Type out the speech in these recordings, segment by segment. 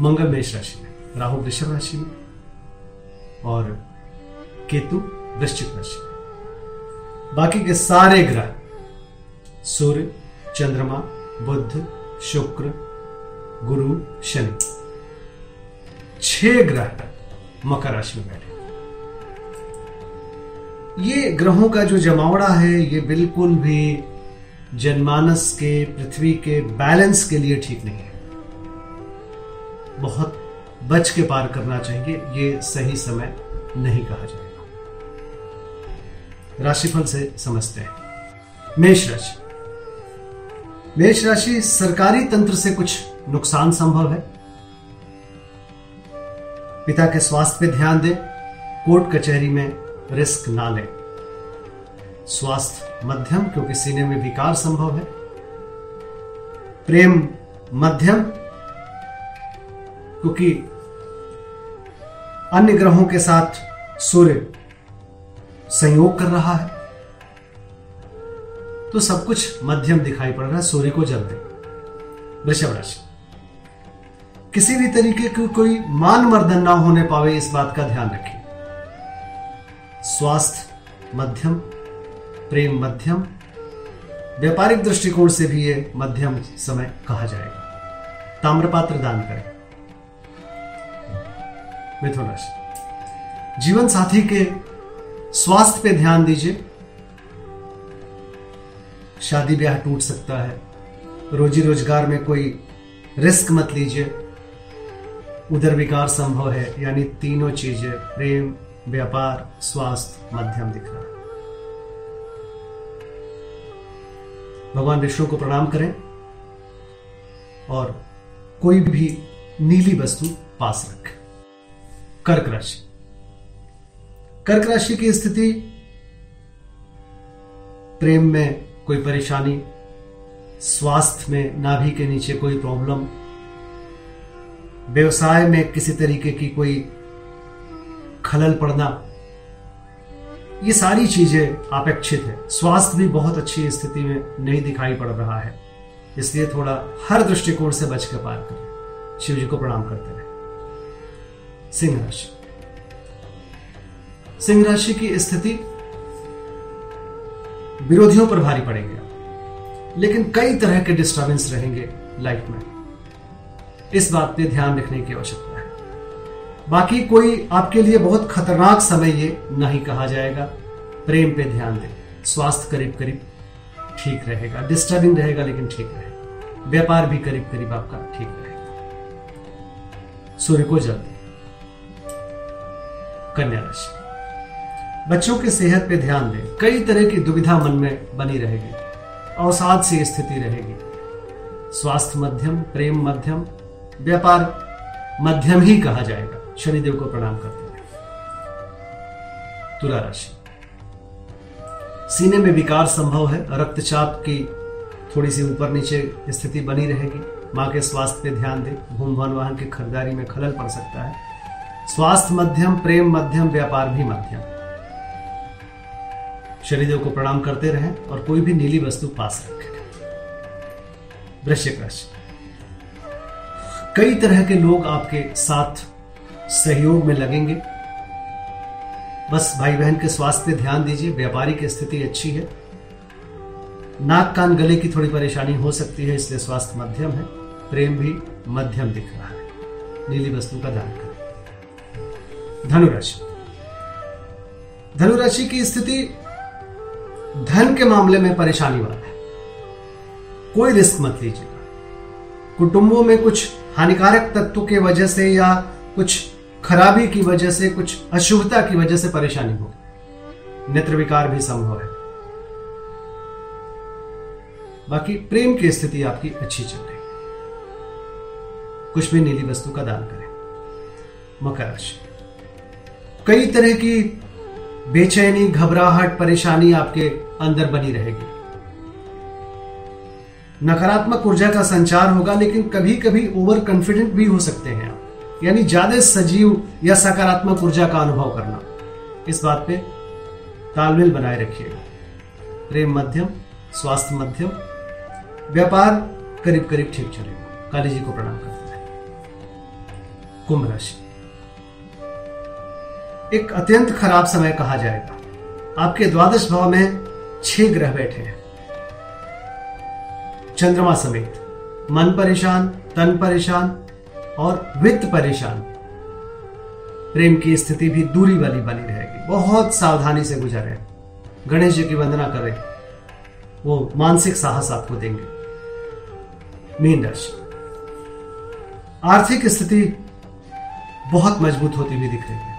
मंगल मेष राशि में, राहु वृषभ राशि में और केतु वृश्चिक राशि में। बाकी के सारे ग्रह, सूर्य, चंद्रमा, बुध, शुक्र, गुरु, शनि, छह ग्रह मकर राशि में बैठे ये ग्रहों का जो जमावड़ा है, ये बिल्कुल भी जनमानस के, पृथ्वी के बैलेंस के लिए ठीक नहीं है। बहुत बच के पार करना चाहिए, ये सही समय नहीं कहा जाएगा। राशिफल से समझते हैं। मेष राशि। मेष राशि सरकारी तंत्र से कुछ नुकसान संभव है। पिता के स्वास्थ्य पे ध्यान दें, कोर्ट कचहरी में रिस्क ना लें। स्वास्थ्य मध्यम, क्योंकि सीने में विकार संभव है। प्रेम मध्यम क्योंकि अन्य ग्रहों के साथ सूर्य संयोग कर रहा है। तो सब कुछ मध्यम दिखाई पड़ रहा है सूर्य को जल दे वृषभ राशि। किसी भी तरीके की को कोई मान मर्दन ना होने पावे, इस बात का ध्यान रखिए स्वास्थ्य मध्यम, प्रेम मध्यम, व्यापारिक दृष्टिकोण से भी यह मध्यम समय कहा जाएगा। ताम्रपात्र दान करें। मिथुन राशि जीवन साथी के स्वास्थ्य पे ध्यान दीजिए। शादी ब्याह टूट सकता है। रोजी रोज़गार में कोई रिस्क मत लीजिए। उधर विकार संभव है, यानी तीनों चीज़ें, प्रेम, व्यापार, स्वास्थ्य, मध्यम दिख रहा है भगवान विष्णु को प्रणाम करें और कोई भी नीली वस्तु पास रखें। कर्क राशि। कर्क राशि की स्थिति, प्रेम में कोई परेशानी, स्वास्थ्य में नाभि के नीचे कोई प्रॉब्लम व्यवसाय में किसी तरीके की कोई खलल पड़ना, ये सारी चीज़ें अपेक्षित है। स्वास्थ्य भी बहुत अच्छी स्थिति में नहीं दिखाई पड़ रहा है, इसलिए थोड़ा हर दृष्टिकोण से बच के पार करें। शिव जी को प्रणाम करते रहे सिंह राशि। सिंह राशि की स्थिति, विरोधियों पर भारी पड़ेंगे। लेकिन कई तरह के डिस्टर्बेंस रहेंगे लाइफ में। इस बात पे ध्यान रखने की आवश्यकता है। बाकी कोई आपके लिए बहुत खतरनाक समय ये नहीं कहा जाएगा। प्रेम पे ध्यान दें। स्वास्थ्य करीब करीब ठीक रहेगा। डिस्टर्बिंग रहेगा लेकिन ठीक रहेगा। व्यापार भी करीब करीब आपका ठीक रहेगा। सूर्य को जल दें। कन्या राशि। बच्चों की सेहत पे ध्यान दें। कई तरह की दुविधा मन में बनी रहेगी। अवसाद सी स्थिति रहेगी। स्वास्थ्य मध्यम, प्रेम मध्यम, व्यापार मध्यम ही कहा जाएगा। शनिदेव को प्रणाम करते हैं। तुला राशि। सीने में विकार संभव है। रक्तचाप की थोड़ी सी ऊपर नीचे स्थिति बनी रहेगी। माँ के स्वास्थ्य पे ध्यान दें। भूम वाहन की खरीदारी में खलल पड़ सकता है। स्वास्थ्य मध्यम, प्रेम मध्यम, व्यापार भी मध्यम। शनिदेव को प्रणाम करते रहें और कोई भी नीली वस्तु पास रखें। वृश्चिक राशि। कई तरह के लोग आपके साथ सहयोग में लगेंगे। बस भाई बहन के स्वास्थ्य पे ध्यान दीजिए, व्यापारी की स्थिति अच्छी है। नाक कान गले की थोड़ी परेशानी हो सकती है, इसलिए स्वास्थ्य मध्यम है। प्रेम भी मध्यम दिख रहा है। नीली वस्तु का दान करें। धनुराशि। धनुराशि की स्थिति धन के मामले में परेशानी वाला है। कोई रिस्क मत लीजिएगा। कुटुंबों में कुछ हानिकारक तत्व के वजह से या कुछ खराबी की वजह से, कुछ अशुभता की वजह से परेशानी होगी नेत्र विकार भी संभव है। बाकी प्रेम की स्थिति आपकी अच्छी चल रही कुछ भी नीली वस्तु का दान करें। मकर राशि। कई तरह की बेचैनी, घबराहट, परेशानी आपके अंदर बनी रहेगी। नकारात्मक ऊर्जा का संचार होगा, लेकिन कभी कभी ओवर कॉन्फिडेंट भी हो सकते हैं आप। यानी ज़्यादा सजीव या सकारात्मक ऊर्जा का अनुभव करना। इस बात पे तालमेल बनाए रखिएगा प्रेम मध्यम, स्वास्थ्य मध्यम, व्यापार करीब करीब ठीक चलेगा। काली जी को प्रणाम करते हैं। कुंभ राशि। एक अत्यंत खराब समय कहा जाएगा आपके द्वादश भाव में छह ग्रह बैठे हैं। चंद्रमा समेत, मन परेशान, तन परेशान और वित्त परेशान। प्रेम की स्थिति भी दूरी वाली बनी रहेगी। बहुत सावधानी से गुजरे। गणेश जी की वंदना करें। वो मानसिक साहस आपको देंगे। मीन राशि। आर्थिक स्थिति बहुत मज़बूत होती हुई दिख रही है।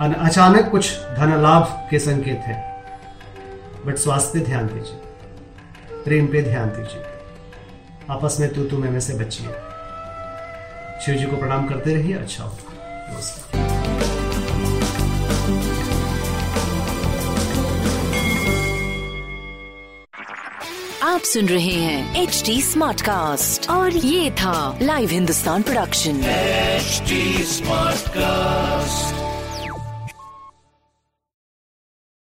अचानक कुछ धन लाभ के संकेत हैं। बट स्वास्थ्य पे ध्यान दीजिए। प्रेम पे ध्यान दीजिए। आपस में तू तू में से बचिए। शिव जी को प्रणाम करते रहिए। अच्छा होगा नमस्कार। आप सुन रहे हैं एच डी स्मार्ट कास्ट और ये था live Hindustan production smart cast